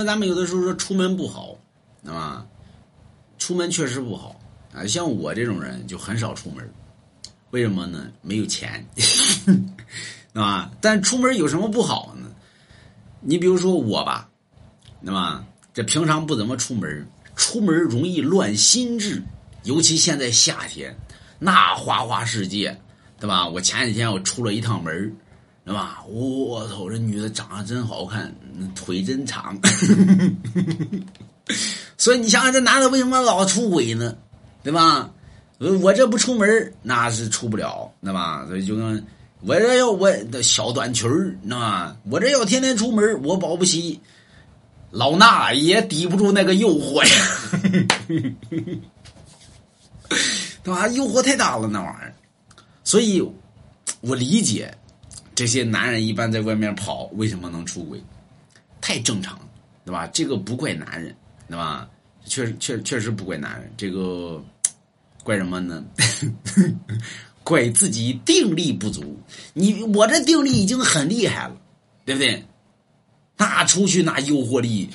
那咱们有的时候说出门不好，对吧？出门确实不好啊。像我这种人就很少出门，为什么呢？没有钱，对吧？但出门有什么不好呢？你比如说我吧，对吧？这平常不怎么出门，出门容易乱心智，尤其现在夏天，那花花世界，对吧？我前几天我出了一趟门。对吧？我操，这女的长得真好看，腿真长。所以你想想，这男的为什么老出轨呢？对吧？我这不出门那是出不了，对吧？所以就跟我这要我的小短裙儿，知道吧？我这要天天出门我保不齐老衲也抵不住那个诱惑呀，对吧？诱惑太大了，那玩意儿。所以，我理解。这些男人一般在外面跑，为什么能出轨？太正常了，对吧？这个不怪男人，对吧？确实，确确实不怪男人，这个 怪什么呢？怪自己定力不足。你我这定力已经很厉害了，对不对？那出去那诱惑力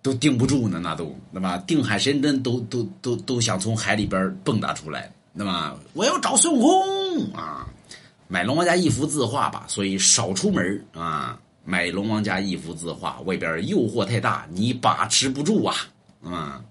都定不住呢，那都对吧？定海神针都都都都想从海里边蹦跶出来，对吧？我要找孙悟空啊！买龙王家一幅字画吧，所以少出门啊！买龙王家一幅字画，外边诱惑太大，你把持不住啊！啊。